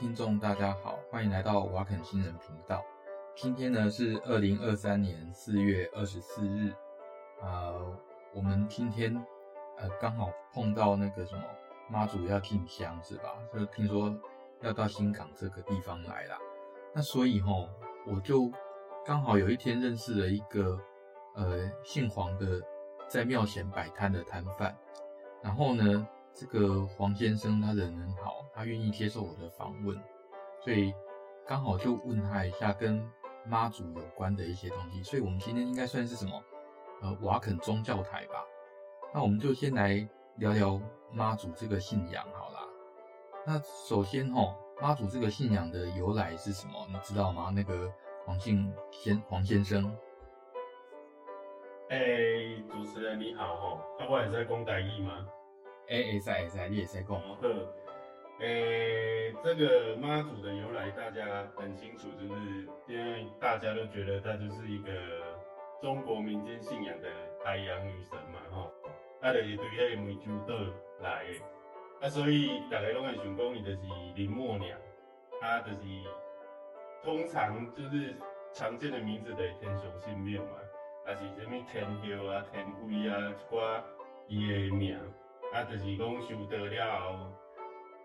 听众大家好，欢迎来到瓦肯新人频道。今天呢是二零二三年四月二十四日，啊、我们今天呃刚好碰到那个什么妈祖要进香是吧？就听说要到新港这个地方来啦。那所以吼，我就刚好有一天认识了一个呃姓黄的在庙前摆摊的摊贩，然后呢。这个黄先生他人很好，他愿意接受我的访问，所以刚好就问他一下跟妈祖有关的一些东西。所以我们今天应该算是什么？呃，瓦肯宗教台吧。那我们就先来聊聊妈祖这个信仰好啦。那首先齁，妈祖这个信仰的由来是什么？你知道吗？那个黄姓先黄先生。哎、主持人你好齁，他也在讲台语吗？哎哎，在在，你也在讲。嗯，哎，这个妈祖的由来大家很清楚，就是因为大家都觉得她就是一个中国民间信仰的海洋女神嘛，吼，啊，就是对迄个湄洲岛来的，啊，所以大家拢会想讲伊就是林默娘，啊，就是通常就是常见的名字的天上神明嘛，啊是啥物天后啊、天妃啊，一寡伊的名。啊，就是讲修得了，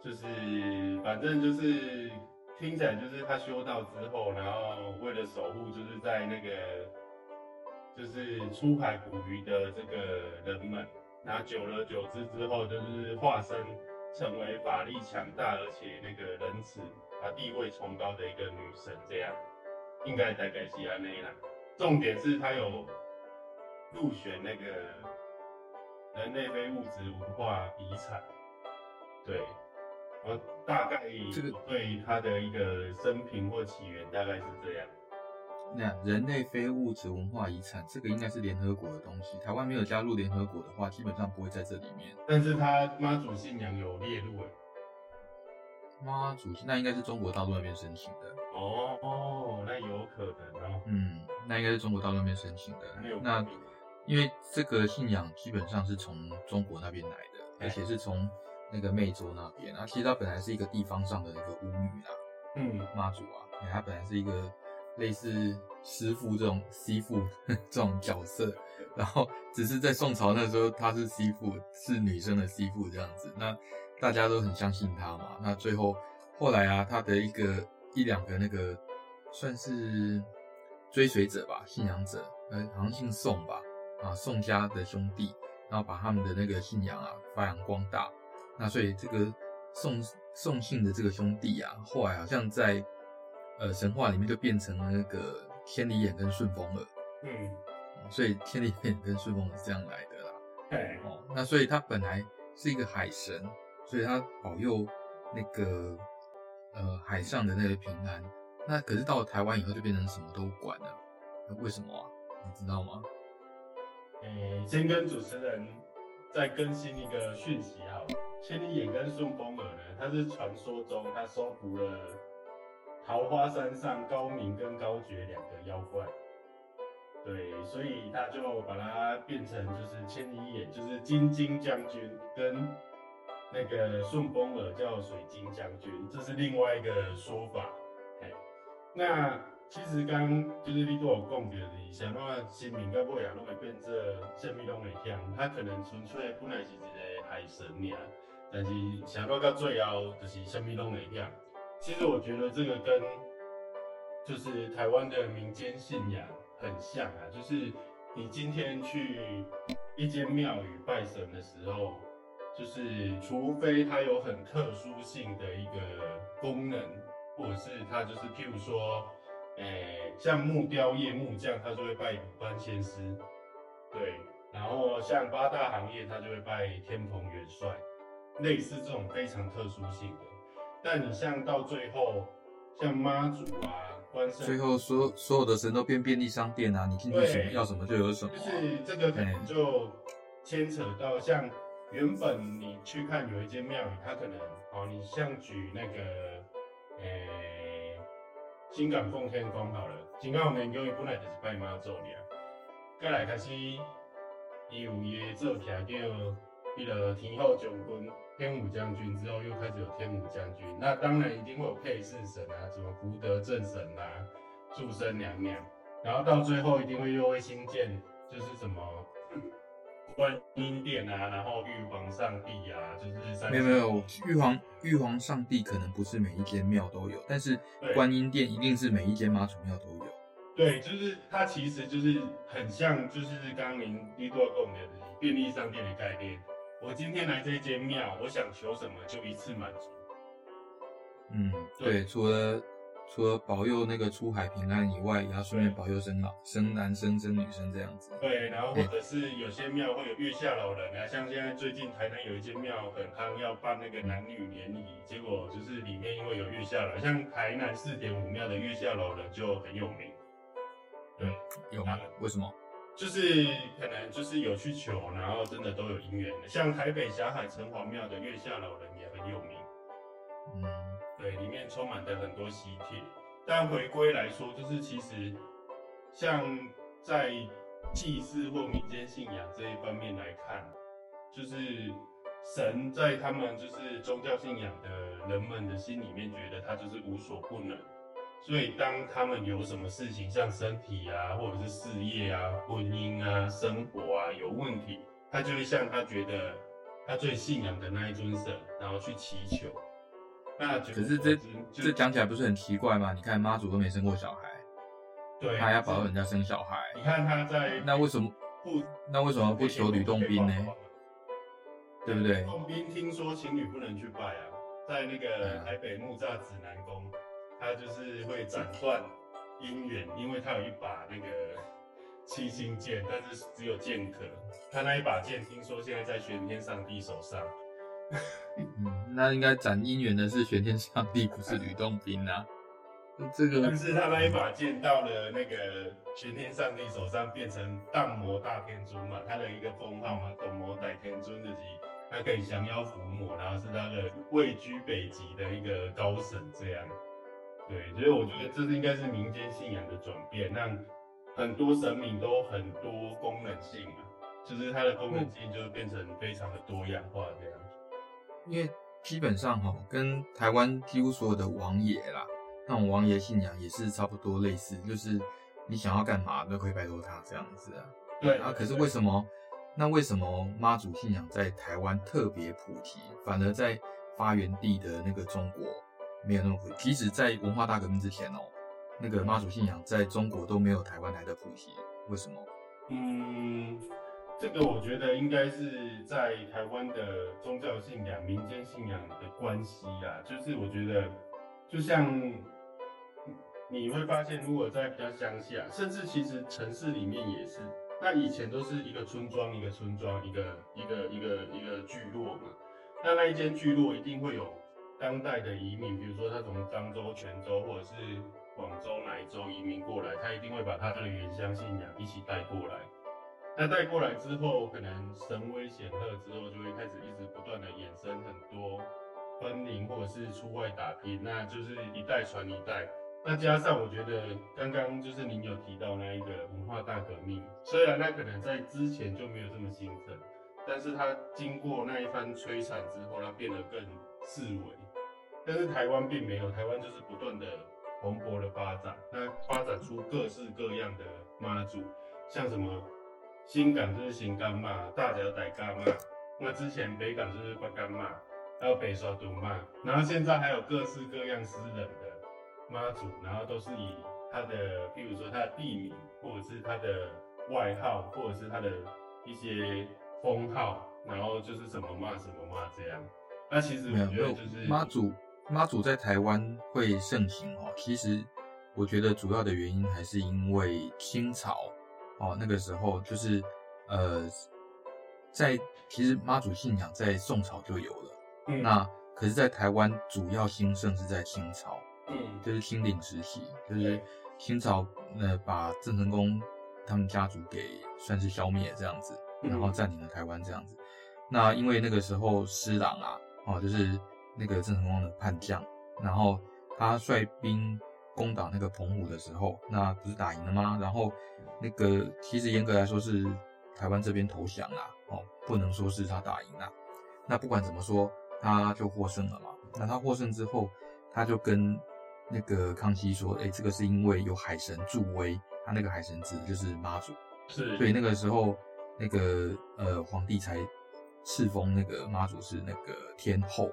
就是反正就是听起来就是他修道之后，然后为了守护，就是在那个就是出海捕鱼的这个人们，然后久而久之之后，就是化身成为法力强大而且那个仁慈啊地位崇高的一个女神，这样应该大概是安内啦。重点是他有入选那个。人类非物质文化遗产，对，我大概这个对他的一个生平或起源大概是这样。那人类非物质文化遗产，这个应该是联合国的东西。台湾没有加入联合国的话，基本上不会在这里面。但是他妈祖信仰有列入诶。妈祖那应该是中国大陆那边申请的。哦哦，那有可能哦。嗯，那应该是中国大陆那边申请的。那。因为这个信仰基本上是从中国那边来的，而且是从那个湄洲那边啊。其实它本来是一个地方上的一个巫女啊，嗯，妈祖啊，它本来是一个类似师傅这种媳妇 这种角色，然后只是在宋朝那时候她是媳妇，是女生的媳妇这样子，那大家都很相信她嘛。那最后后来啊，她的一个一两个那个算是追随者吧，信仰者，呃，好像姓宋吧。啊，宋家的兄弟，然后把他们的那个信仰啊发扬光大。那所以这个宋宋姓的这个兄弟啊，后来好像在呃神话里面就变成了那个千里眼跟顺风耳。嗯，所以千里眼跟顺风耳是这样来的啦。对，哦，那所以他本来是一个海神，所以他保佑那个呃海上的那个平安。那可是到了台湾以后就变成什么都管了。那为什么啊？你知道吗？诶，先跟主持人再更新一个讯息好，千里眼跟顺风耳呢，它是传说中它收服了桃花山上高明跟高觉两个妖怪，对，所以他就把它变成就是千里眼，就是金睛将军跟那个顺风耳叫水晶将军，这是另外一个说法。嘿，那。其实刚就是你都有讲到的，像那神明到尾啊，拢会变做什么拢会像，他可能纯粹本来是一个海神尔，但是想到到最后就是什么拢会像。其实我觉得这个跟就是台湾的民间信仰很像啊，就是你今天去一间庙宇拜神的时候，就是除非它有很特殊性的一个功能，或者是它就是譬如说。诶、欸，像木雕业木匠，他就会拜鲁班先师，对，然后像八大行业，他就会拜天蓬元帅，类似这种非常特殊性的。但你像到最后，像妈祖啊、关圣，最后所所有的神都变便利商店啊，你进去什么要什么就有什么、啊。就是这个可能就牵扯到像原本你去看有一间庙宇，它可能哦，你像举那个诶。欸新港奉天宫好了，新港奉天宫伊本来就是拜妈祖的，再来开始伊有伊个做起来叫一个天后将军、天武将军之后，又开始有天武将军，那当然一定会有配饰神啊，什么福德正神啊、祝生娘娘，然后到最后一定会又会新建，就是什么。观音殿啊，然后玉皇上帝啊，就是没有没有玉皇玉皇上帝可能不是每一间庙都有，但是观音殿一定是每一间妈祖庙都有。对，就是它其实就是很像，就是刚刚您提到过的便利商店的概念。我今天来这间庙，我想求什么就一次满足。嗯，对，对除了。除了保佑那个出海平安以外，也要顺便保佑生老生男生生女生这样子。对，然后或者是有些庙会有月下老人啊，像现在最近台南有一间庙很夯，要办那个男女联谊，结果就是里面因为有月下老人，像台南四点五庙的月下老人就很有名。对，有吗？为什么？就是可能就是有去求，然后真的都有姻缘的。像台北霞海城隍庙的月下老人也很有名。嗯。对，里面充满着很多喜帖，但回归来说，就是其实像在祭祀或民间信仰这一方面来看，就是神在他们就是宗教信仰的人们的心里面，觉得他就是无所不能，所以当他们有什么事情，像身体啊，或者是事业啊、婚姻啊、生活啊有问题，他就会向他觉得他最信仰的那一尊神，然后去祈求。那可是这这讲起来不是很奇怪吗？你看妈祖都没生过小孩，对，他还要保佑人家生小孩。你看他在那为什么不？那为什么不求吕洞宾呢？对不对？吕洞宾听说情侣不能去拜啊，在那个台北木栅指南宫，他就是会斩断姻缘，因为他有一把那个七星剑，但是只有剑客。他那一把剑听说现在在玄天上帝手上。嗯，那应该斩姻缘的是玄天上帝，不是吕洞宾啊。这个，但是他那一把剑到了那个玄天上帝手上，变成荡魔大天尊嘛，他的一个封号嘛，荡魔大天尊的级，他可以降妖伏魔，然后是他的位居北极的一个高神这样。对，所以我觉得这是应该是民间信仰的转变，让很多神明都很多功能性啊，就是它的功能性就变成非常的多样化这样。因为基本上哈，跟台湾几乎所有的王爷啦，那种王爷信仰也是差不多类似，就是你想要干嘛都可以拜托他这样子啊。对啊，可是为什么？那为什么妈祖信仰在台湾特别普及，反而在发源地的那个中国没有那么普及？即使在文化大革命之前哦，那个妈祖信仰在中国都没有台湾来的普及，为什么？嗯。这个我觉得应该是在台湾的宗教信仰、民间信仰的关系啊，就是我觉得，就像你会发现，如果在比较乡下，甚至其实城市里面也是，那以前都是一个村庄一个村庄，一个一个一个一个聚落嘛，那那一间聚落一定会有当代的移民，比如说他从漳州、泉州或者是广州哪一州移民过来，他一定会把他的原乡信仰一起带过来。那带过来之后，可能神威显赫之后，就会开始一直不断的衍生很多分灵，或者是出外打拼，那就是一代传一代。那加上我觉得刚刚就是您有提到那一个文化大革命，虽然它可能在之前就没有这么兴盛，但是它经过那一番摧残之后，它变得更式微。但是台湾并没有，台湾就是不断的蓬勃的发展，那发展出各式各样的妈祖，像什么。新港就是新港嘛，大甲大甲嘛，那之前北港就是北港嘛，还有北沙都嘛，然后现在还有各式各样私人的妈祖，然后都是以他的，譬如说他的地名，或者是他的外号，或者是他的一些封号，然后就是什么妈什么妈这样。那其实我觉得就是妈祖，妈祖在台湾会盛行哦。其实我觉得主要的原因还是因为清朝。哦，那个时候就是，呃，在其实妈祖信仰在宋朝就有了，嗯、那可是，在台湾主要兴盛是在清朝，嗯，就是清领时期，就是清朝呃把郑成功他们家族给算是消灭这样子，然后占领了台湾这样子。嗯、那因为那个时候施琅啊，哦，就是那个郑成功的叛将，然后他率兵。攻打那个澎湖的时候，那不是打赢了吗？然后那个其实严格来说是台湾这边投降啦，哦，不能说是他打赢啦。那不管怎么说，他就获胜了嘛。那他获胜之后，他就跟那个康熙说：“哎、欸，这个是因为有海神助威，他那个海神指的就是妈祖，是，所以那个时候那个呃皇帝才赐封那个妈祖是那个天后，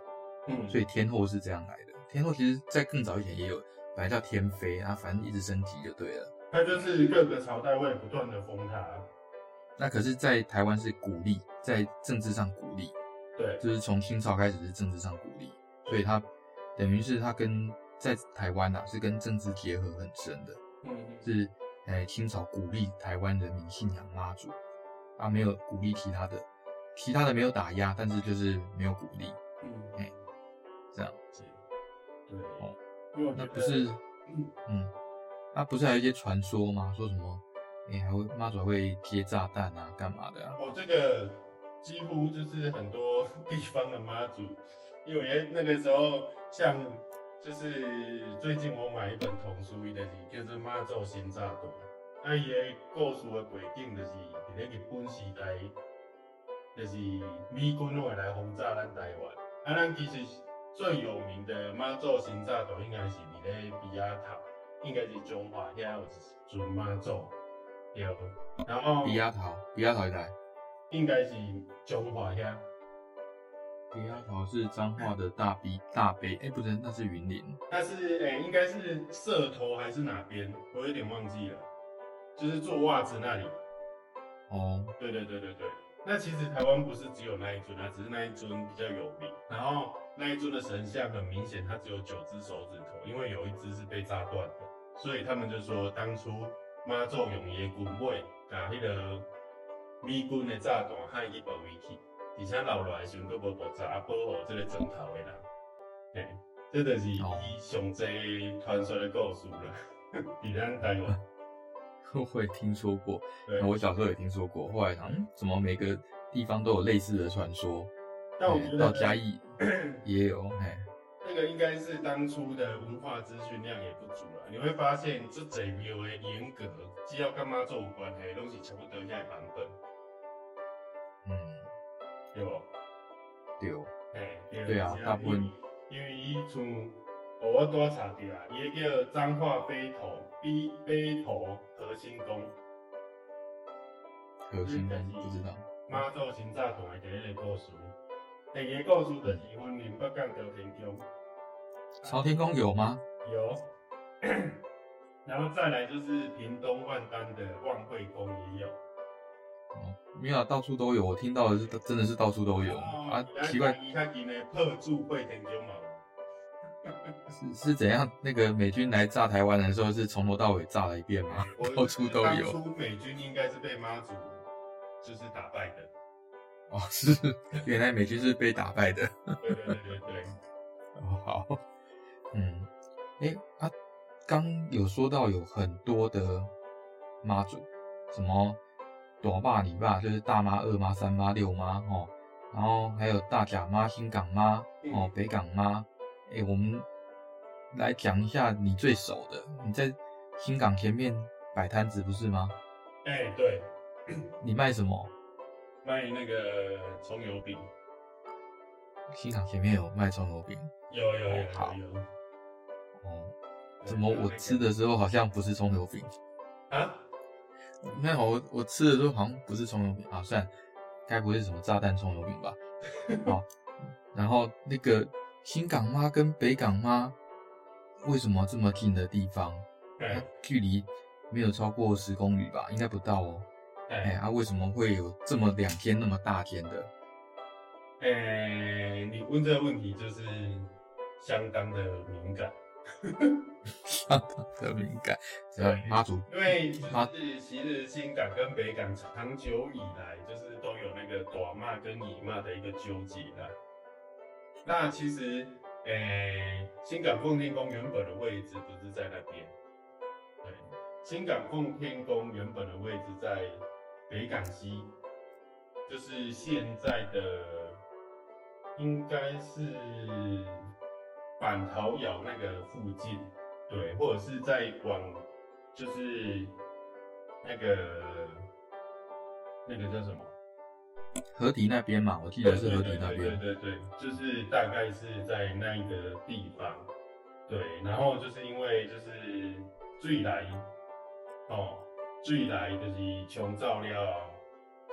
嗯，所以天后是这样来的。天后其实在更早以前也有，本来叫天妃，啊，反正一直升级就对了。他就是各个朝代会不断的封他。那可是，在台湾是鼓励，在政治上鼓励。”对，就是从清朝开始是政治上鼓励，所以他等于是他跟在台湾呐、啊、是跟政治结合很深的，嗯，是诶清朝鼓励台湾人民信仰妈祖，啊没有鼓励其他的，其他的没有打压，但是就是没有鼓励，嗯，哎，这样，对，哦，那不是，嗯，那不是还有一些传说吗？说什么，哎还会妈祖还会接炸弹啊，干嘛的啊？哦，这个。几乎就是很多地方的妈祖，因为那个时候，像就是最近我买一本童书，伊就是叫做《妈祖新炸弹》，啊，伊个故事的背景就是伫咧日本时代，就是美军会来轰炸咱台湾，啊，咱其实最有名的妈祖新炸弹应该是伫咧比亚塔，应该是中华遐有一尊妈祖，对，然后比亚塔，比亚塔一带。应该是中华呀，比亚头是彰化的大比大悲，哎、欸，不是，那是云林。那是哎、欸，应该是社头还是哪边？我有点忘记了。就是做袜子那里。哦，对对对对对。那其实台湾不是只有那一尊啊，只是那一尊比较有名。然后那一尊的神像很明显，它只有九只手指头，因为有一只是被炸断的。所以他们就说，当初妈祖用伊的军尾把那个。美军的炸弹害去保卫去，而且留落来时阵佫无爆炸，啊保护这个枕头的人。嘿，这就是伊上济传说的故事了。比咱台湾，我会听说过，对我小时候也听说过。后来想，嗯，怎么每个地方都有类似的传说？但我觉得到嘉义 也有，嘿。那个应该是当初的文化资讯量也不足了。你会发现，这这庙的严格，只要跟妈祖有关系，拢是差不多遐版本。嗯，对不？对，哎，对啊，大部分因为伊从我多查掉啊，伊个叫彰化北投北北投核心宫，核心宫不知道。妈祖神炸弹的第一个故事，第二个故事就是云林北港朝天宫。朝天宫有吗？有。然后再来就是屏东万丹的万惠宫也有。哦，没有，到处都有。我听到的是，真的是到处都有、哦、啊。奇怪，是是怎样？那个美军来炸台湾的时候，是从头到尾炸了一遍吗？到处都有。当初美军应该是被妈祖就是打败的。哦，是，原来美军是被打败的。对对对对对。哦，好。嗯，哎、欸、啊，刚有说到有很多的妈祖，什么？短爸、你爸就是大妈、二妈、三妈、六妈哦，然后还有大甲妈、新港妈哦、北港妈。哎、欸，我们来讲一下你最熟的。你在新港前面摆摊子不是吗？哎、欸，对。你卖什么？卖那个葱油饼。新港前面有卖葱油饼？有有有，有，有，有。好。哦。怎么我吃的时候好像不是葱油饼？啊？没有，我我吃的时候好像不是葱油饼啊，算，该不会是什么炸弹葱油饼吧？好，然后那个新港妈跟北港妈为什么这么近的地方？嗯、距离没有超过十公里吧？应该不到哦。哎、嗯，啊，为什么会有这么两天那么大天的？哎、欸，你问这个问题就是相当的敏感。相当的敏感，对，妈祖，因为就是其实新港跟北港长久以来就是都有那个大妈跟二妈的一个纠结啦。那其实，哎、欸，新港奉天宫原本的位置不是在那边，对，新港奉天宫原本的位置在北港西，就是现在的，应该是。板桃窑那个附近，对，或者是在往，就是那个那个叫什么？河堤那边嘛，我记得是河堤那边。对对对，就是大概是在那一个地方。对，然后就是因为就是最来，哦，水来就是冲造了，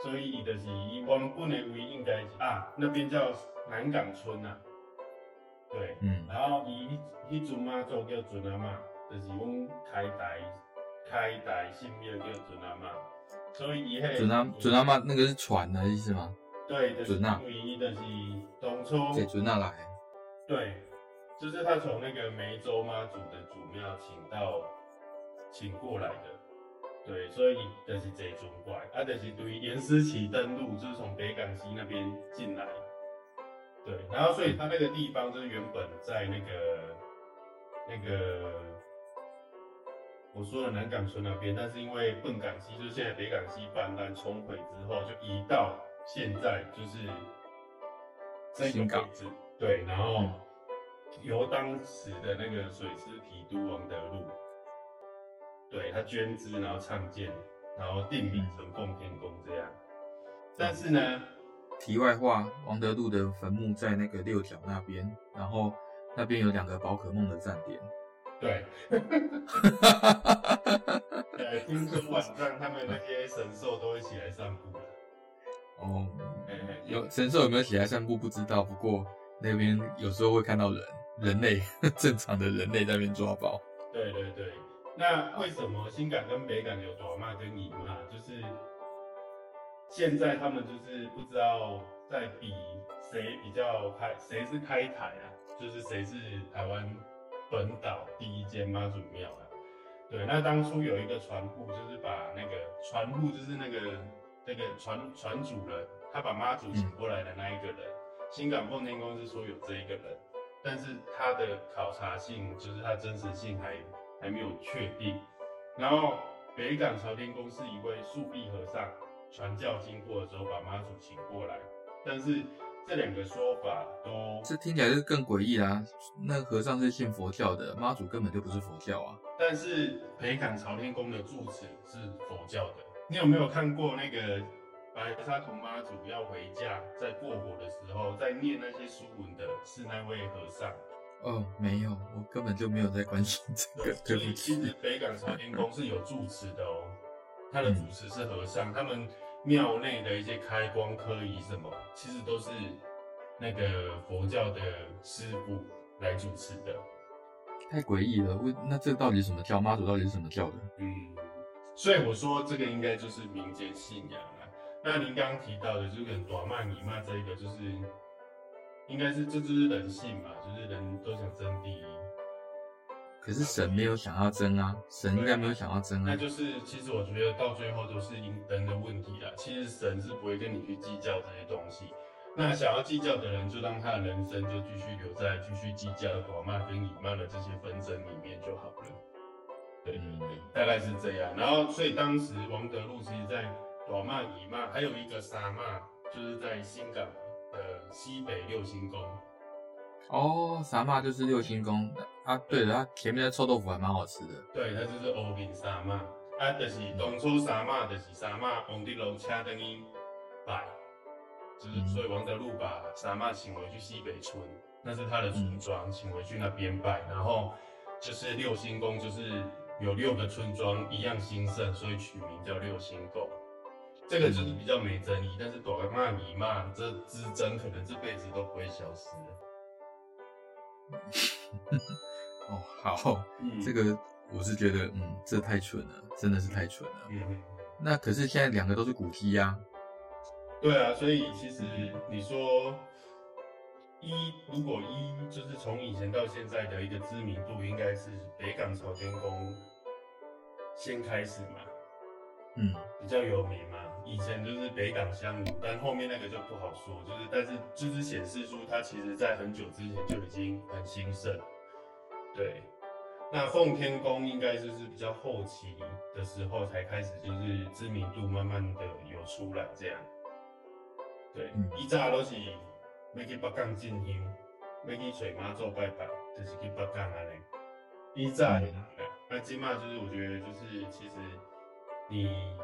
所以就是以原本的位应该是啊，那边叫南港村呐、啊。对，嗯，然后以迄阵妈祖叫准阿妈，就是阮开台开台信庙叫准阿妈，所以以迄准阿准阿妈那个是船的意思吗？对，就是因为就是当初这准阿来，对，就是他从那个梅州妈祖的祖庙请到请过来的，对，所以就是这尊怪，啊，就是对严思齐登陆，就是从北港溪那边进来。对，然后所以他那个地方就是原本在那个那个我说的南港村那边，但是因为笨港溪就是现在北港溪泛滥冲毁之后，就移到现在就是这个位置。对，然后由当时的那个水师提督王德禄，对他捐资，然后创建，然后定名成奉天宫这样。但是呢。题外话，王德禄的坟墓在那个六条那边，然后那边有两个宝可梦的站点。对，对，听说晚上他们那些神兽都会起来散步。哦，有神兽有没有起来散步不知道，不过那边有时候会看到人，人类 正常的人类在那边抓宝。对对对，那为什么新港跟北港有大妈跟姨妈？就是。现在他们就是不知道在比谁比较开，谁是开台啊？就是谁是台湾本岛第一间妈祖庙啊？对，那当初有一个船户，就是把那个船户，就是那个那个船船主人，他把妈祖请过来的那一个人，新港奉天宫是说有这一个人，但是他的考察性，就是他真实性还还没有确定。然后北港朝天宫是一位素壁和尚。传教经过的时候，把妈祖请过来，但是这两个说法都这听起来就更诡异啦。那和尚是信佛教的，妈祖根本就不是佛教啊。但是北港朝天宫的住持是佛教的。你有没有看过那个白沙屯妈祖要回家，在过火的时候，在念那些书文的是那位和尚？哦，没有，我根本就没有在关心这个。对不起，其实北港朝天宫是有住持的哦。他的主持是和尚，他们庙内的一些开光科仪什么，其实都是那个佛教的师傅来主持的。太诡异了，为那这到底是什么教？妈祖到底是什么教的？嗯，所以我说这个应该就是民间信仰啊。那您刚刚提到的，就是跟大妈、二妈这一个，就是应该是这就是人性嘛，就是人都想争第一。可是神没有想要争啊，神应该没有想要争啊。那就是，其实我觉得到最后都是因人的问题啦。其实神是不会跟你去计较这些东西。那想要计较的人，就让他的人生就继续留在继续计较的寡妈跟姨妈的这些纷争里面就好了。对对对，大概是这样。然后，所以当时王德禄其实在寡妈、姨妈，还有一个三妈，就是在新港的西北六星宫。哦，三妈就是六星宫啊。对了，它前面的臭豆腐还蛮好吃的。对，它就是欧饼三妈啊，就是当初三妈就是三妈王德禄请等于拜，就是所以王德禄把三妈请回去西北村，那是他的村庄，请回去那边拜。然后就是六星宫，就是有六个村庄一样兴盛，所以取名叫六星宫。这个就是比较没争议，但是大妈、二妈这之争可能这辈子都不会消失。哦，好，嗯、这个我是觉得，嗯，这太蠢了，真的是太蠢了。嗯，那可是现在两个都是古迹呀。对啊，所以其实你说一，如果一就是从以前到现在的一个知名度，应该是北港朝天宫先开始嘛。嗯，比较有名嘛。以前就是北港香炉，但后面那个就不好说。就是，但是就是显示出它其实在很久之前就已经很兴盛。对，那奉天宫应该就是比较后期的时候才开始，就是知名度慢慢的有出来这样。对，以前都是要去北港进香，要去水妈做拜拜，就是去北港安尼。以前，那今嘛就是我觉得就是其实你。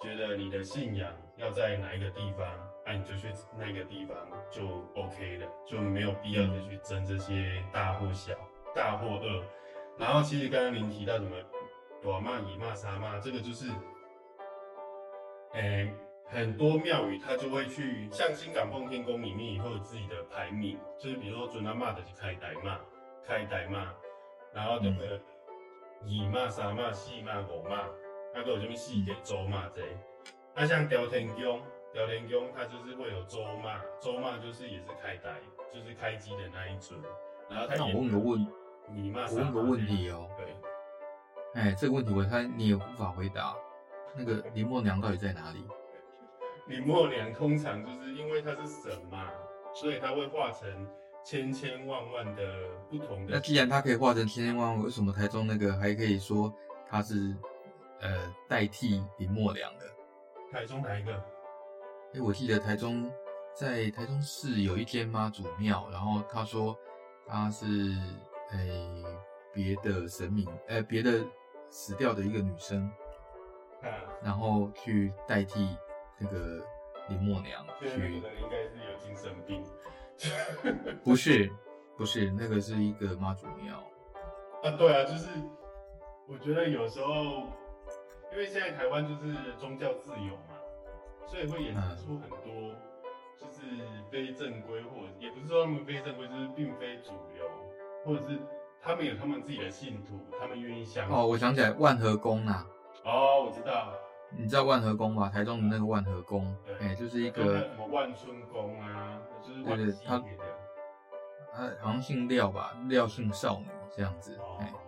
觉得你的信仰要在哪一个地方，那、啊、你就去那个地方就 OK 了，就没有必要再去争这些大或小、大或二。然后其实刚刚您提到什么短骂、以骂、杀骂，这个就是，哎、欸，很多庙宇它就会去，像新港奉天宫里面也会有自己的排名，就是比如说准阿妈就是开台骂、开台骂，然后这个二妈、三妈、四妈、五妈。那个有什么细节周骂这，那像朝天宫，朝天宫它就是会有周骂，周骂就是也是开台，就是开机的那一尊。然后他我问个问，你骂我问个问题哦、喔。对。哎，这个问题我猜你也无法回答。那个林默娘到底在哪里？林默娘通常就是因为她是神嘛，所以她会化成千千万万的不同的。那既然她可以化成千千万万，为什么台中那个还可以说她是？呃，代替林默娘的。台中哪一个？哎、欸，我记得台中在台中市有一间妈祖庙，然后他说他是哎别、欸、的神明，哎、欸、别的死掉的一个女生，啊，然后去代替那个林默娘去。那个人应该是有精神病。不是，不是，那个是一个妈祖庙。啊，对啊，就是我觉得有时候。因为现在台湾就是宗教自由嘛，所以会衍生出很多就是非正规，或者也不是说他们非正规，就是并非主流，或者是他们有他们自己的信徒，他们愿意相信。哦，我想起来万和宫呐。哦，我知道。你知道万和宫吗？台中的那个万和宫，哎、欸，就是一个什么万春宫啊，就是万系列的。他好像姓廖吧，廖姓少女这样子，哎、哦。欸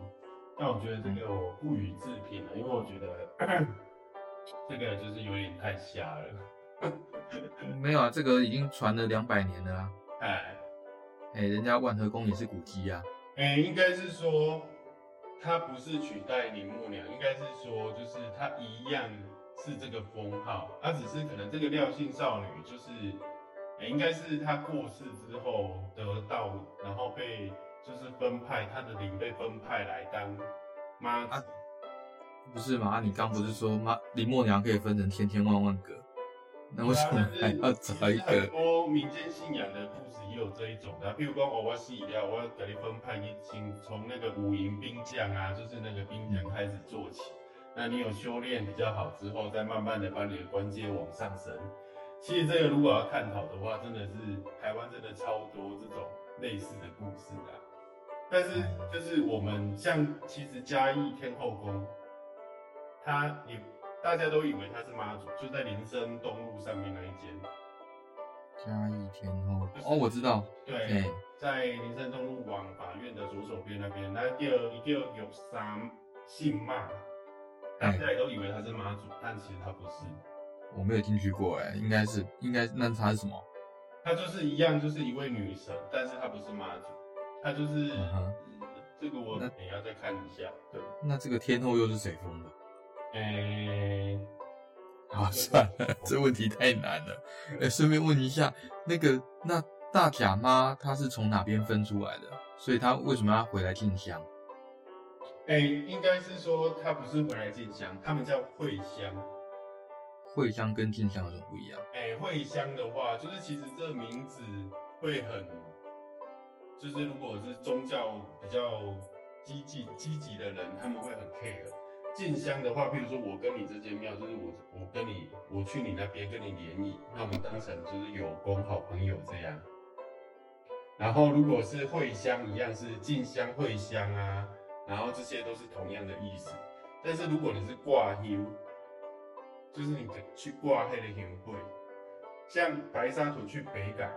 但我觉得这个我不予置评了，因为我觉得 这个就是有点太瞎了。没有啊，这个已经传了两百年了啊。哎，哎，人家万和宫也是古迹啊。哎，应该是说它不是取代林木娘，应该是说就是它一样是这个封号，它只是可能这个廖姓少女就是，哎，应该是她过世之后得到，然后被。就是分派他的灵被分派来当妈不是吗？啊，你刚不是说妈林默娘可以分成千千万万个？那为什么还要找一个？很多民间信仰的故事也有这一种的，譬如说我我死掉，我要给你分派一请，从那个五营兵将啊，就是那个兵将开始做起。那你有修炼比较好之后，再慢慢的把你的关节往上升。其实这个如果要探讨的话，真的是台湾真的超多这种类似的故事啊。但是就是我们像其实嘉义天后宫，它也大家都以为它是妈祖，就在林森东路上面那一间。嘉义天后哦，我知道。对，在林森东路往法院的左手边那边，那第二一个有三姓妈，大家也都以为他是妈祖，但其实他不是。我没有进去过哎，应该是应该那他是什么？他就是一样，就是一位女神，但是他不是妈祖。他就是，嗯、这个我等一下再看一下。对，那这个天后又是谁封的？哎、欸，好算了，这问题太难了。哎、欸，顺便问一下，那个那大甲妈她是从哪边分出来的？所以她为什么要回来进香？哎、欸，应该是说她不是回来进香，他们叫会香。会香跟进香有什么不一样？哎、欸，会香的话，就是其实这名字会很。就是如果是宗教比较积极积极的人，他们会很 care。进香的话，譬如说我跟你这间庙，就是我我跟你我去你那边跟你联谊，那我们当成就是有功好朋友这样。然后如果是会香一样是进香会香啊，然后这些都是同样的意思。但是如果你是挂香，就是你去挂黑的香会，像白沙屯去北港。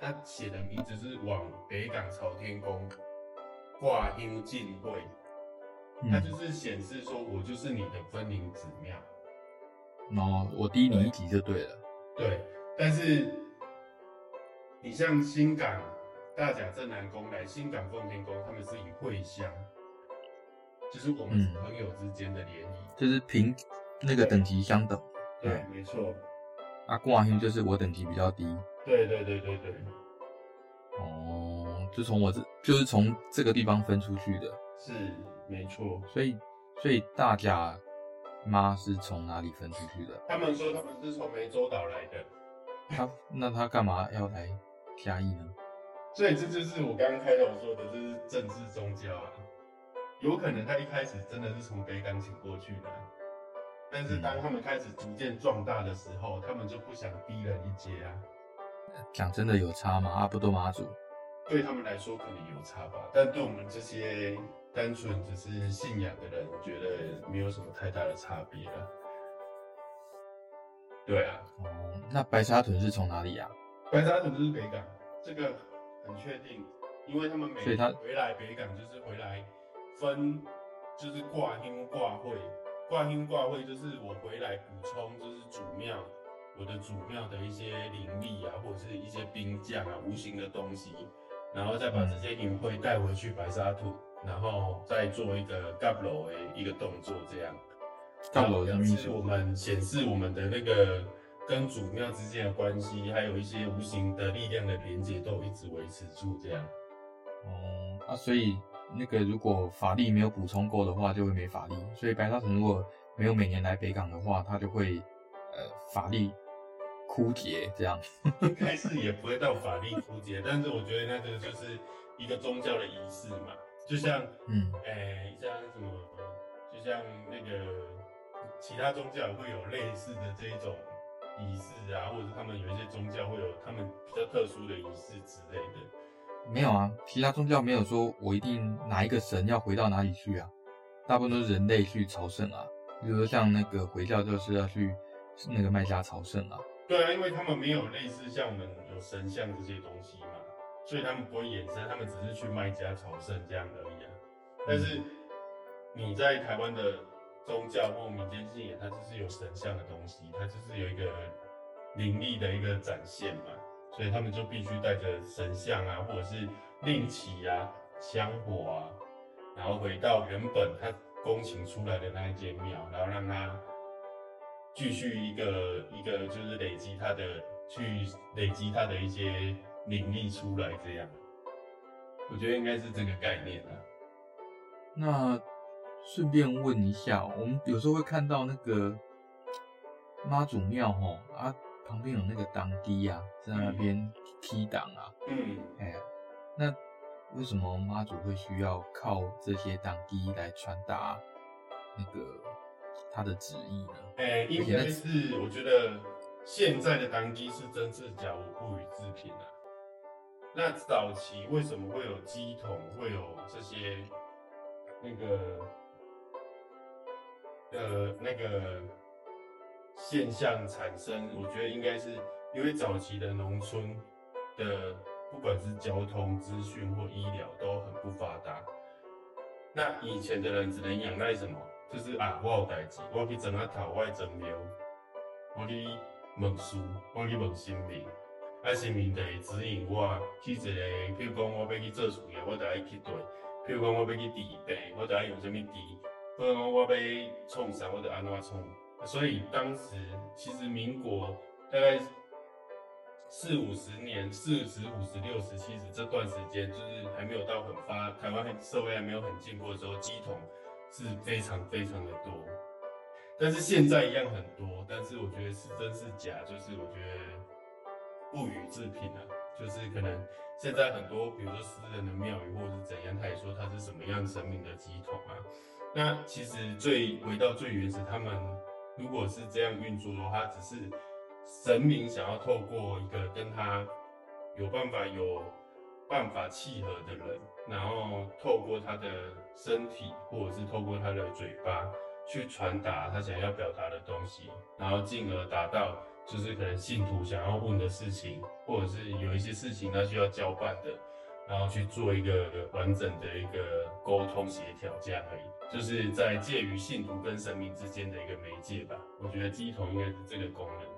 他写的名字是往北港朝天宫挂香进会，他就是显示说我就是你的分灵子庙。哦，我低你一级就对了。对，但是你像新港大甲镇南宫来新港奉天宫，他们是以会香，就是我们朋友之间的联谊，嗯，就是平那个等级相等。对，对没错。啊，挂香就是我等级比较低。对对对对对。哦，就从我这，就是从这个地方分出去的。是，没错。所以，所以大甲妈是从哪里分出去的？他们说他们是从湄洲岛来的。他那他干嘛要来嘉义呢？所以这就是我刚刚开头说的，这是政治宗教啊。有可能他一开始真的是从北港请过去的，但是当他们开始逐渐壮大的时候，他们就不想低人一阶啊。讲真的有差吗？阿布多妈祖对他们来说可能有差吧，但对我们这些单纯只是信仰的人，我觉得没有什么太大的差别了。对啊。哦，那白沙屯是从哪里呀？白沙屯就是北港，这个很确定，因为他们每年回来北港就是回来分，就是挂香挂会，挂香挂会就是我回来补充，就是主庙。我的祖庙的一些灵力啊，或者是一些兵将啊，无形的东西，然后再把这些灵会带回去白沙土，然后再做一个甲路的一个动作，这样。甲路表示我们显示我们的那个跟祖庙之间的关系，还有一些无形的力量的连接，都一直维持住这样。哦，啊，所以那个如果法力没有补充够的话，就会没法力。所以白沙屯如果没有每年来北港的话，它就会呃法力。枯竭这样，应该是也不会到法力枯竭，但是我觉得那个就是一个宗教的仪式嘛，就像，嗯，哎、欸，像什么，就像那个其他宗教会有类似的这一种仪式啊，或者他们有一些宗教会有他们比较特殊的仪式之类的。没有啊，其他宗教没有说我一定哪一个神要回到哪里去啊，大部分都是人类去朝圣啊，比如说像那个回教就是要去那个麦加朝圣啊。对啊，因为他们没有类似像我们有神像这些东西嘛，所以他们不会衍生，他们只是去卖家朝圣这样而已啊。但是你在台湾的宗教或民间信仰，它就是有神像的东西，它就是有一个灵力的一个展现嘛，所以他们就必须带着神像啊，或者是令旗啊、香火啊，然后回到原本他恭请出来的那一间庙，然后让他。继续一个一个就是累积他的，去累积他的一些灵力出来，这样，我觉得应该是这个概念啊。那顺便问一下，我们有时候会看到那个妈祖庙吼啊，旁边有那个当机啊，在那边踢档啊。嗯。哎，那为什么妈祖会需要靠这些当机来传达那个？他的旨意呢？哎、欸，应该是我觉得现在的当机是真是假，我不予置评啊。那早期为什么会有鸡桶，会有这些那个呃那个现象产生？我觉得应该是因为早期的农村的不管是交通、资讯或医疗都很不发达，那以前的人只能仰赖什么？就是啊，我有代志，我去整啊头，我装庙，我去问事，我去问神明，啊神明就会指引我去一个，譬如讲我要去做事业，我就爱去对；譬如讲我要去治病，我就爱用什么治；譬如讲我要创啥，我就安怎创。所以当时其实民国大概四五十年、四十五十六十七十这段时间，就是还没有到很发，台湾社会还没有很进步的时候，乩童。是非常非常的多，但是现在一样很多，但是我觉得是真是假，就是我觉得不予置评啊。就是可能现在很多，比如说私人的庙宇或者是怎样，他也说他是什么样神明的乩童啊。那其实最回到最原始，他们如果是这样运作的话，只是神明想要透过一个跟他有办法有办法契合的人，然后透过他的身体，或者是透过他的嘴巴去传达他想要表达的东西，然后进而达到就是可能信徒想要问的事情，或者是有一些事情他需要交办的，然后去做一个完整的一个沟通协调这样而已，就是在介于信徒跟神明之间的一个媒介吧。我觉得乩童应该是这个功能。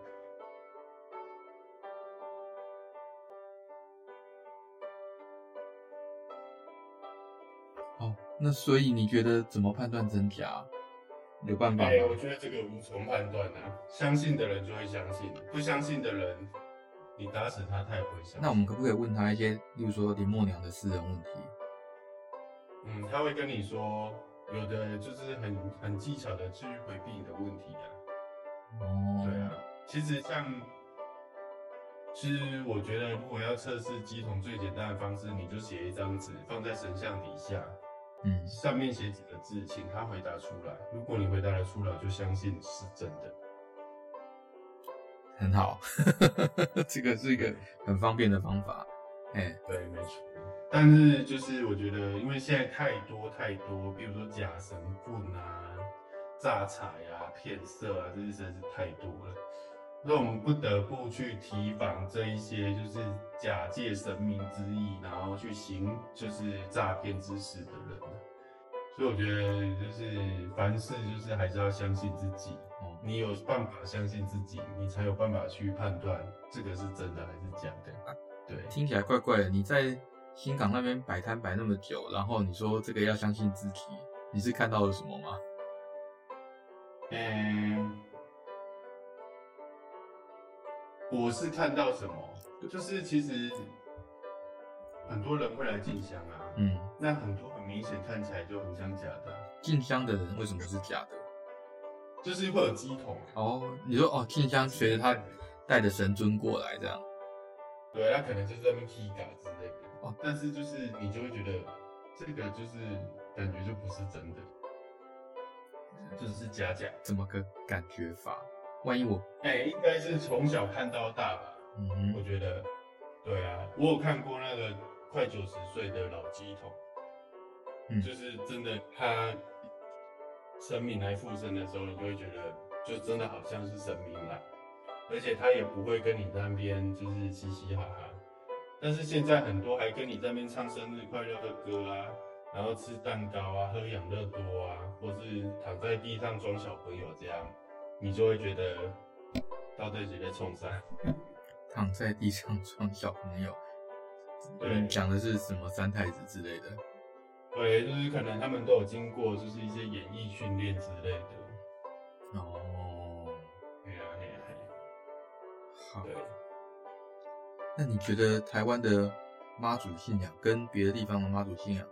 那所以你觉得怎么判断真假？有办法吗？哎、欸，我觉得这个无从判断啊。相信的人就会相信，不相信的人，你打死他，他也不会相信。那我们可不可以问他一些，例如说林默娘的私人问题？嗯，他会跟你说，有的就是很很技巧的去回避你的问题啊。哦，对啊，其实像，其实我觉得如果要测试鸡同最简单的方式，你就写一张纸放在神像底下，嗯，上面写几个字，请他回答出来。如果你回答得出来，就相信是真的。很好，这个是一个很方便的方法。哎，对，没错。但是就是我觉得，因为现在太多太多，比如说假神棍啊、诈财啊、骗色啊，这些实在是太多了，所以我们不得不去提防这一些就是假借神明之意，然后去行就是诈骗之事的人。所以我觉得就是凡事就是还是要相信自己。你有办法相信自己，你才有办法去判断这个是真的还是假的。对，听起来怪怪的。你在新港那边摆摊摆那么久，然后你说这个要相信自己，你是看到了什么吗？嗯，我是看到什么，就是其实很多人会来进香啊，嗯，那很多很明显看起来就很像假的。进香的人为什么是假的？就是会有鸡桶哦，你说哦，进香随着他带着神尊过来这样，对，他可能就是在那边踢嘎之类的哦，但是就是你就会觉得这个就是感觉就不是真的，就是假假，怎么个感觉法？万一我哎、欸，应该是从小看到大吧，嗯，我觉得，对啊，我有看过那个快九十岁的老乩童，嗯，就是真的他。神明来附身的时候，你就会觉得就真的好像是神明来，而且他也不会跟你那边就是嘻嘻哈哈。但是现在很多还跟你在那边唱生日快乐的歌啊，然后吃蛋糕啊，喝养乐多啊，或是躺在地上装小朋友这样，你就会觉得到底是在冲散？躺在地上装小朋友，对，讲的是什么三太子之类的。对，就是可能他们都有经过，就是一些演艺训练之类的。哦，对呀，对呀，好。对。那你觉得台湾的妈祖信仰跟别的地方的妈祖信仰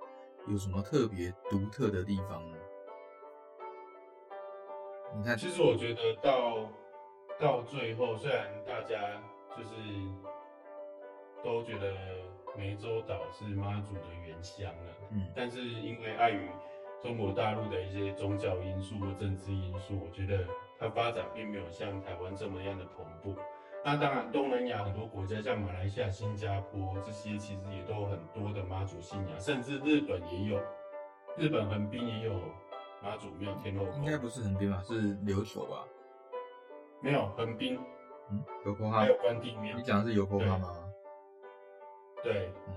有什么特别独特的地方呢？你看，其实我觉得到到最后，虽然大家就是都觉得。湄洲岛是妈祖的原乡啊，嗯，但是因为碍于中国大陆的一些宗教因素和政治因素，我觉得它发展并没有像台湾这么样的蓬勃。那当然，东南亚很多国家，像马来西亚、新加坡这些，其实也都有很多的妈祖信仰，甚至日本也有，日本横滨也有妈祖庙、天后宫。应该不是横滨吧？是琉球吧？没有横滨，嗯，有国哈，还有关帝庙。你讲的是有国哈吗？对，嗯，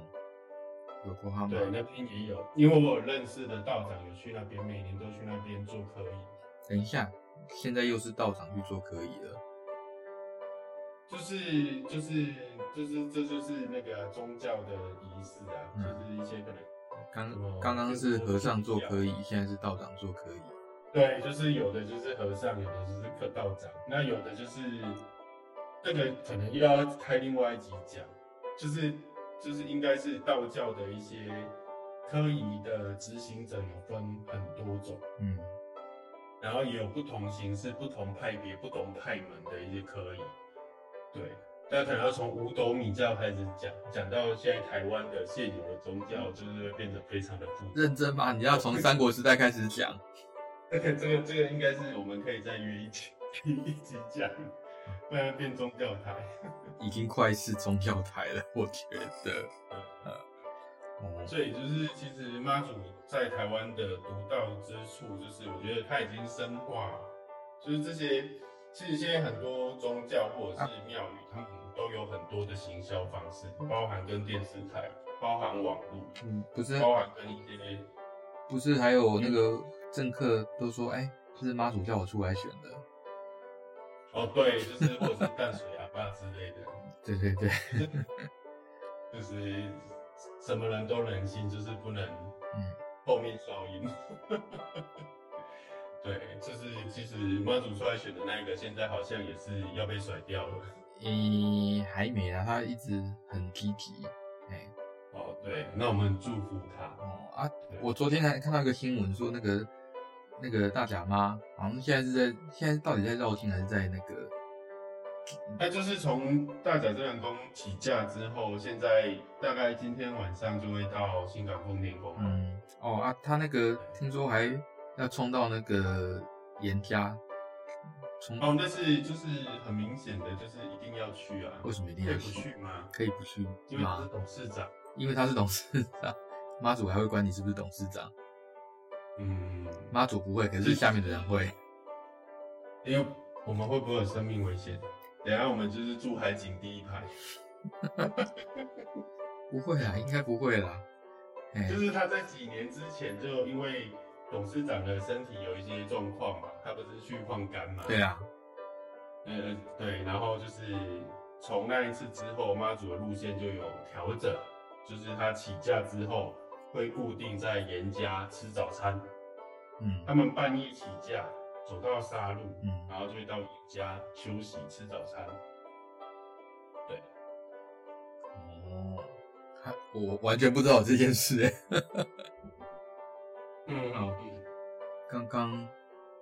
有国哈吗？对，那边也有，因为我有认识的道长有去那边，每年都去那边做科仪。等一下，现在又是道长去做科仪了？就是就是就是这就是那个宗教的仪式啊，嗯、就是一些可能刚刚刚是和尚做科仪，现在是道长做科仪。对，就是有的就是和尚，有的就是个道长，那有的就是这个可能又要开另外一集讲，就是。就是应该是道教的一些科仪的执行者有分很多种，嗯，然后也有不同形式、不同派别、不同派门的一些科仪，对，大家可能要从五斗米教开始讲，讲到现在台湾的现有的宗教，就是会变得非常的复杂。认真吗？你要从三国时代开始讲？这个这个这个应该是我们可以再约一起 一起讲。不然变宗教台，已经快是宗教台了，我觉得。嗯，嗯，所以就是其实妈祖在台湾的独到之处，就是我觉得它已经深化，就是这些其实现在很多宗教或者是庙宇，他们都有很多的行销方式，包含跟电视台，包含网络，嗯，不是，包含跟一些，不是还有那个政客都说，哎、欸，这是妈祖叫我出来选的。哦，对，就是或者是淡水阿爸之类的，对 对对，就是什么人都能信，就是不能，嗯，后面烧音。对，就是其实妈祖出来选的那一个，现在好像也是要被甩掉了。嗯，还没啊，他一直很积极，哎，哦，对，那我们祝福他。哦啊，我昨天还看到一个新闻说，那个那个大甲妈好像现在是在现在到底在绕境还是在那个？那就是从大甲镇澜宫起驾之后，现在大概今天晚上就会到新港奉天宫。嗯，哦啊，他那个听说还要冲到那个严家。冲哦，那是就是很明显的，就是一定要去啊。为什么一定要去？可以不去吗？可以不去，因为他是董事长。因为他是董事长，妈祖还会管你是不是董事长？嗯，妈祖不会，可是下面的人会。因为我们会不会有生命危险？等下我们就是住海景第一排。不会啊，应该不会啦。就是他在几年之前就因为。董事长的身体有一些状况嘛，他不是去换肝嘛？对啊，呃，对，然后就是从那一次之后，妈祖的路线就有调整，就是他起驾之后会固定在严家吃早餐。嗯，他们半夜起驾走到沙路，嗯，然后就会到严家休息吃早餐。对，哦，我完全不知道这件事 哎。嗯，好。刚刚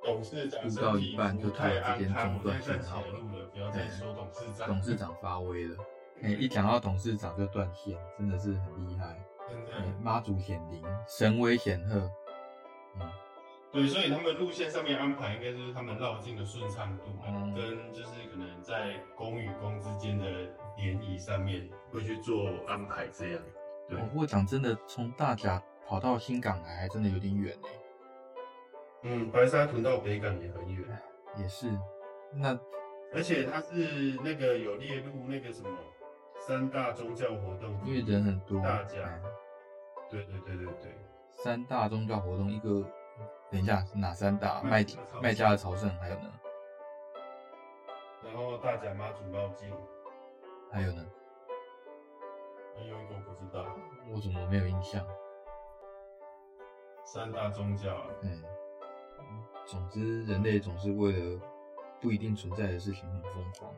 董事长录到一半就突然之间中断线好了，不要再说董事长。董事长发威了，哎、欸，一讲到董事长就断线，真的是很厉害。妈祖显灵，神威显赫。嗯，对，所以他们路线上面安排应该就是他们绕境的顺畅度，嗯，跟就是可能在公与公之间的联谊上面会去做安排这样。对，不过讲真的，从大甲。跑到新港来还真的有点远呢。嗯，白沙屯到北港也很远。也是，那而且它是那个有列入那个什么三大宗教活动，因为人很多。大甲。对对对对对。三大宗教活动，一个，等一下是哪三大？麦麦加的朝圣还有呢？然后大甲妈祖绕境，还有呢？还有一个我不知道，我怎么没有印象？三大宗教，嗯，总之人类总是为了不一定存在的事情很疯狂。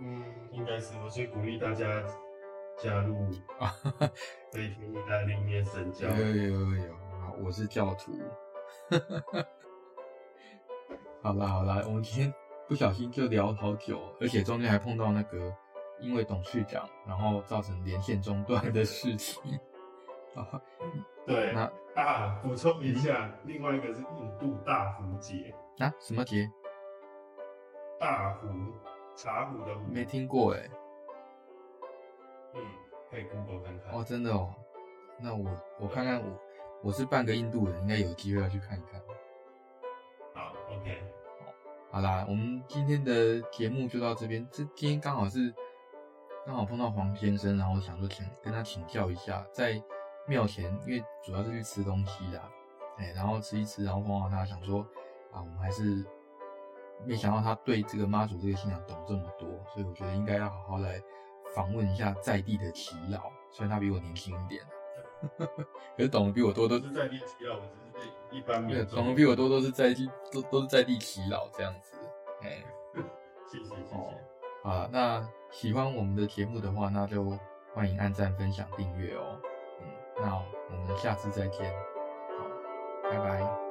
嗯，应该是，我所以鼓励大家加入啊，飞天意大利面神教。有有有有有，我是教徒。好啦好啦，我们今天不小心就聊好久，而且中间还碰到那个因为董事长，然后造成连线中断的事情。对，那啊，补充一下，嗯、另外一个是印度大壶节啊，什么节？大壶，茶壶的壶。没听过哎。嗯，可以 Google 看看。哦，真的哦。那我我看看我我是半个印度人，应该有机会要去看一看。好，OK。好，啦，我们今天的节目就到这边。这今天刚好是刚好碰到黄先生，然后想说请跟他请教一下，在。庙前，因为主要是去吃东西啦，哎，然后吃一吃，然后碰到他，想说啊，我们还是没想到他对这个妈祖这个信仰懂这么多，所以我觉得应该要好好来访问一下在地的耆老，虽然他比我年轻一点，可是懂得比我多都是在地耆老，我只是一般懂得比我多都是在地都都是在地耆老这样子，哎，谢谢谢谢，好，那喜欢我们的节目的话，那就欢迎按赞、分享、订阅哦。嗯那我们下次再见，好，拜拜。